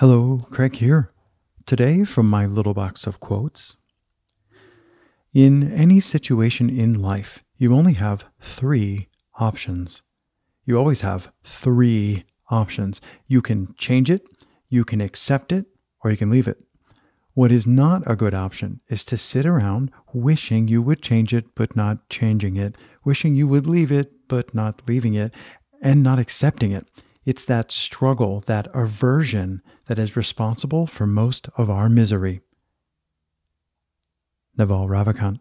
Hello, Craig here. Today, from my little box of quotes. In any situation in life, you only have three options. You always have three options. You can change it, you can accept it, or you can leave it. What is not a good option is to sit around wishing you would change it, but not changing it, wishing you would leave it, but not leaving it, and not accepting it. It's that struggle, that aversion that is responsible for most of our misery. Naval Ravikant.